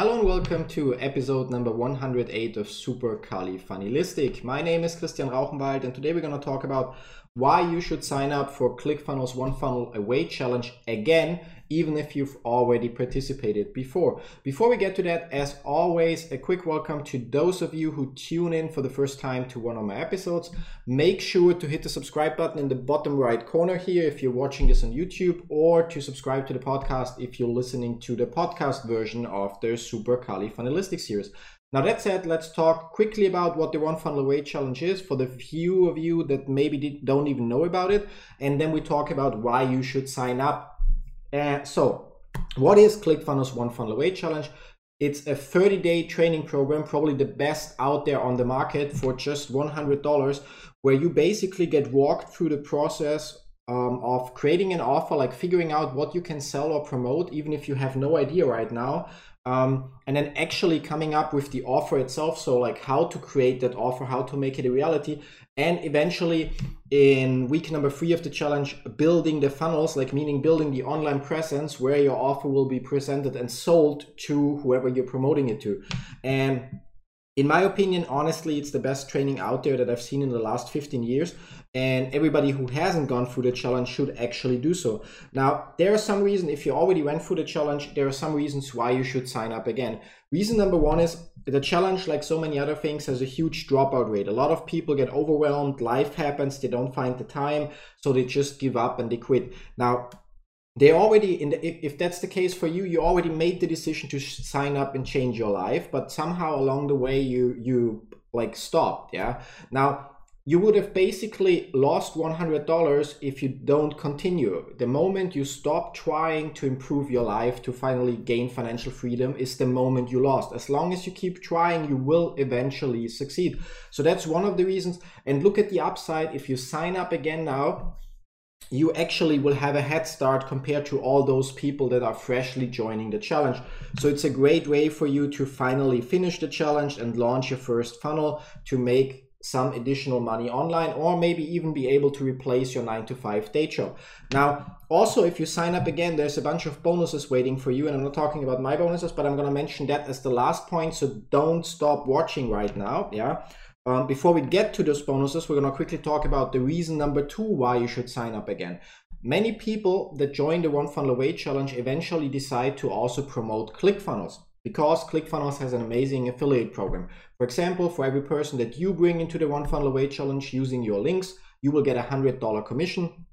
Hello and welcome to episode number 108 of Super Kali Funnelistic. My name is Christian Rauchenwald and today we're going to talk about why you should sign up for ClickFunnels One Funnel Away Challenge again, even if you've already participated before. Before we get to that, as always, a quick welcome to those of you who tune in for the first time to one of my episodes. Make sure to hit the subscribe button in the bottom right corner here if you're watching this on YouTube, or to subscribe to the podcast if you're listening to the podcast version of the Super Kali Funnelistic series. Now that said, let's talk quickly about what the One Funnel Away Challenge is for the few of you that maybe don't even know about it. And then we talk about why you should sign up. Uh, so what is ClickFunnels One Funnel Away Challenge? It's a 30 day training program, probably the best out there on the market for just $100, where you basically get walked through the process um, of creating an offer, like figuring out what you can sell or promote, even if you have no idea right now, um, and then actually coming up with the offer itself. So like how to create that offer how to make it a reality and eventually in week number three of the challenge building the funnels like meaning building the online presence where your offer will be presented and sold to whoever you're promoting it to. And in my opinion honestly it's the best training out there that i've seen in the last 15 years and everybody who hasn't gone through the challenge should actually do so. Now, there are some reasons, if you already went through the challenge, there are some reasons why you should sign up again. Reason number one is the challenge, like so many other things, has a huge dropout rate. A lot of people get overwhelmed, life happens, they don't find the time, so they just give up and they quit. Now, they already in the, if, if that's the case for you you already made the decision to sign up and change your life but somehow along the way you you like stopped yeah now you would have basically lost $100 if you don't continue. The moment you stop trying to improve your life to finally gain financial freedom is the moment you lost. As long as you keep trying, you will eventually succeed. So that's one of the reasons. And look at the upside. If you sign up again now, you actually will have a head start compared to all those people that are freshly joining the challenge. So it's a great way for you to finally finish the challenge and launch your first funnel to make some additional money online or maybe even be able to replace your 9 to 5 day job. Now, also if you sign up again, there's a bunch of bonuses waiting for you and I'm not talking about my bonuses, but I'm going to mention that as the last point, so don't stop watching right now, yeah? Um, before we get to those bonuses, we're going to quickly talk about the reason number 2 why you should sign up again. Many people that join the One Funnel Away challenge eventually decide to also promote ClickFunnels because ClickFunnels has an amazing affiliate program. For example, for every person that you bring into the One Funnel Away challenge using your links, you will get a $100 commission.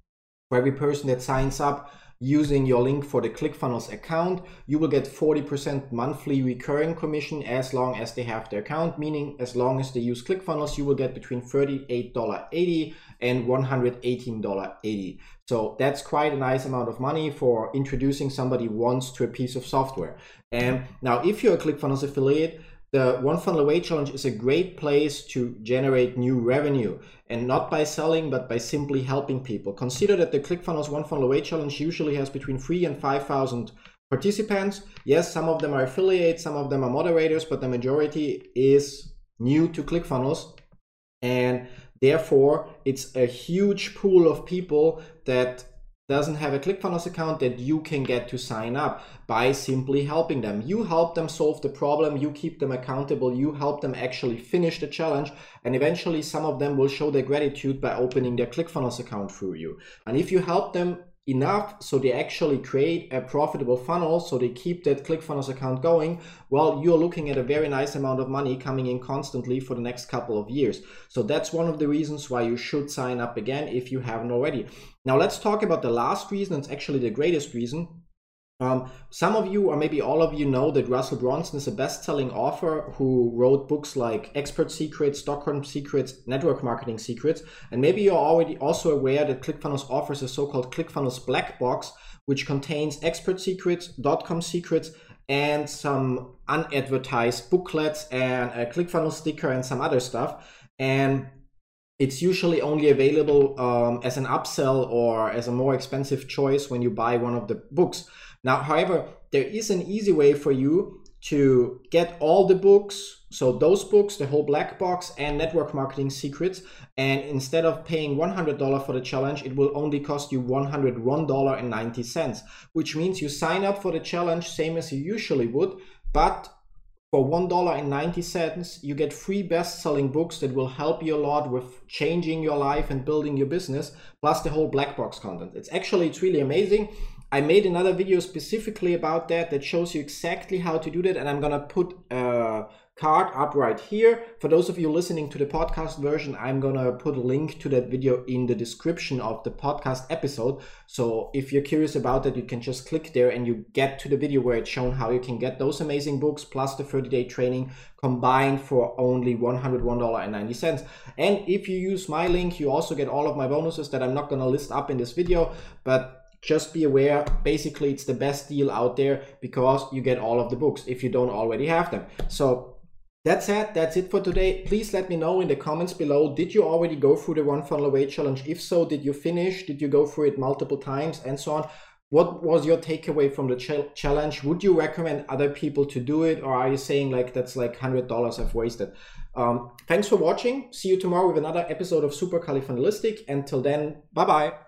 For every person that signs up using your link for the ClickFunnels account, you will get 40% monthly recurring commission as long as they have the account, meaning as long as they use ClickFunnels, you will get between $38.80 and $118.80. So that's quite a nice amount of money for introducing somebody once to a piece of software. And now if you're a ClickFunnels affiliate, the One Funnel Away Challenge is a great place to generate new revenue and not by selling, but by simply helping people. Consider that the ClickFunnels One Funnel Away Challenge usually has between three and 5,000 participants. Yes, some of them are affiliates, some of them are moderators, but the majority is new to ClickFunnels. And therefore, it's a huge pool of people that doesn't have a ClickFunnels account that you can get to sign up by simply helping them. You help them solve the problem, you keep them accountable, you help them actually finish the challenge, and eventually some of them will show their gratitude by opening their ClickFunnels account through you. And if you help them enough so they actually create a profitable funnel so they keep that ClickFunnels account going, well, you're looking at a very nice amount of money coming in constantly for the next couple of years. So that's one of the reasons why you should sign up again if you haven't already. Now let's talk about the last reason. It's actually the greatest reason. Um, some of you, or maybe all of you, know that Russell Brunson is a best selling author who wrote books like Expert Secrets, DotCom Secrets, Network Marketing Secrets. And maybe you're already also aware that ClickFunnels offers a so called ClickFunnels Black Box, which contains expert secrets, com secrets, and some unadvertised booklets and a ClickFunnels sticker and some other stuff. And it's usually only available um, as an upsell or as a more expensive choice when you buy one of the books. Now, however, there is an easy way for you to get all the books, so those books, the whole black box and network marketing secrets, and instead of paying $100 for the challenge, it will only cost you $101.90, which means you sign up for the challenge same as you usually would, but for $1.90, you get free best selling books that will help you a lot with changing your life and building your business, plus the whole black box content. It's actually, it's really amazing. I made another video specifically about that that shows you exactly how to do that. And I'm to put a card up right here. For those of you listening to the podcast version, I'm to put a link to that video in the description of the podcast episode. So if you're curious about that, you can just click there and you get to the video where it's shown how you can get those amazing books plus the 30 day training combined for only $101.90. And if you use my link, you also get all of my bonuses that I'm not to list up in this video, but just be aware basically it's the best deal out there because you get all of the books if you don't already have them. So that's it that's it for today. Please let me know in the comments below did you already go through the one funnel away challenge? If so did you finish? Did you go through it multiple times? And so on. What was your takeaway from the ch- challenge? Would you recommend other people to do it or are you saying like that's like $100 i've wasted? Um, thanks for watching. See you tomorrow with another episode of Super supercalifragilistic until then bye bye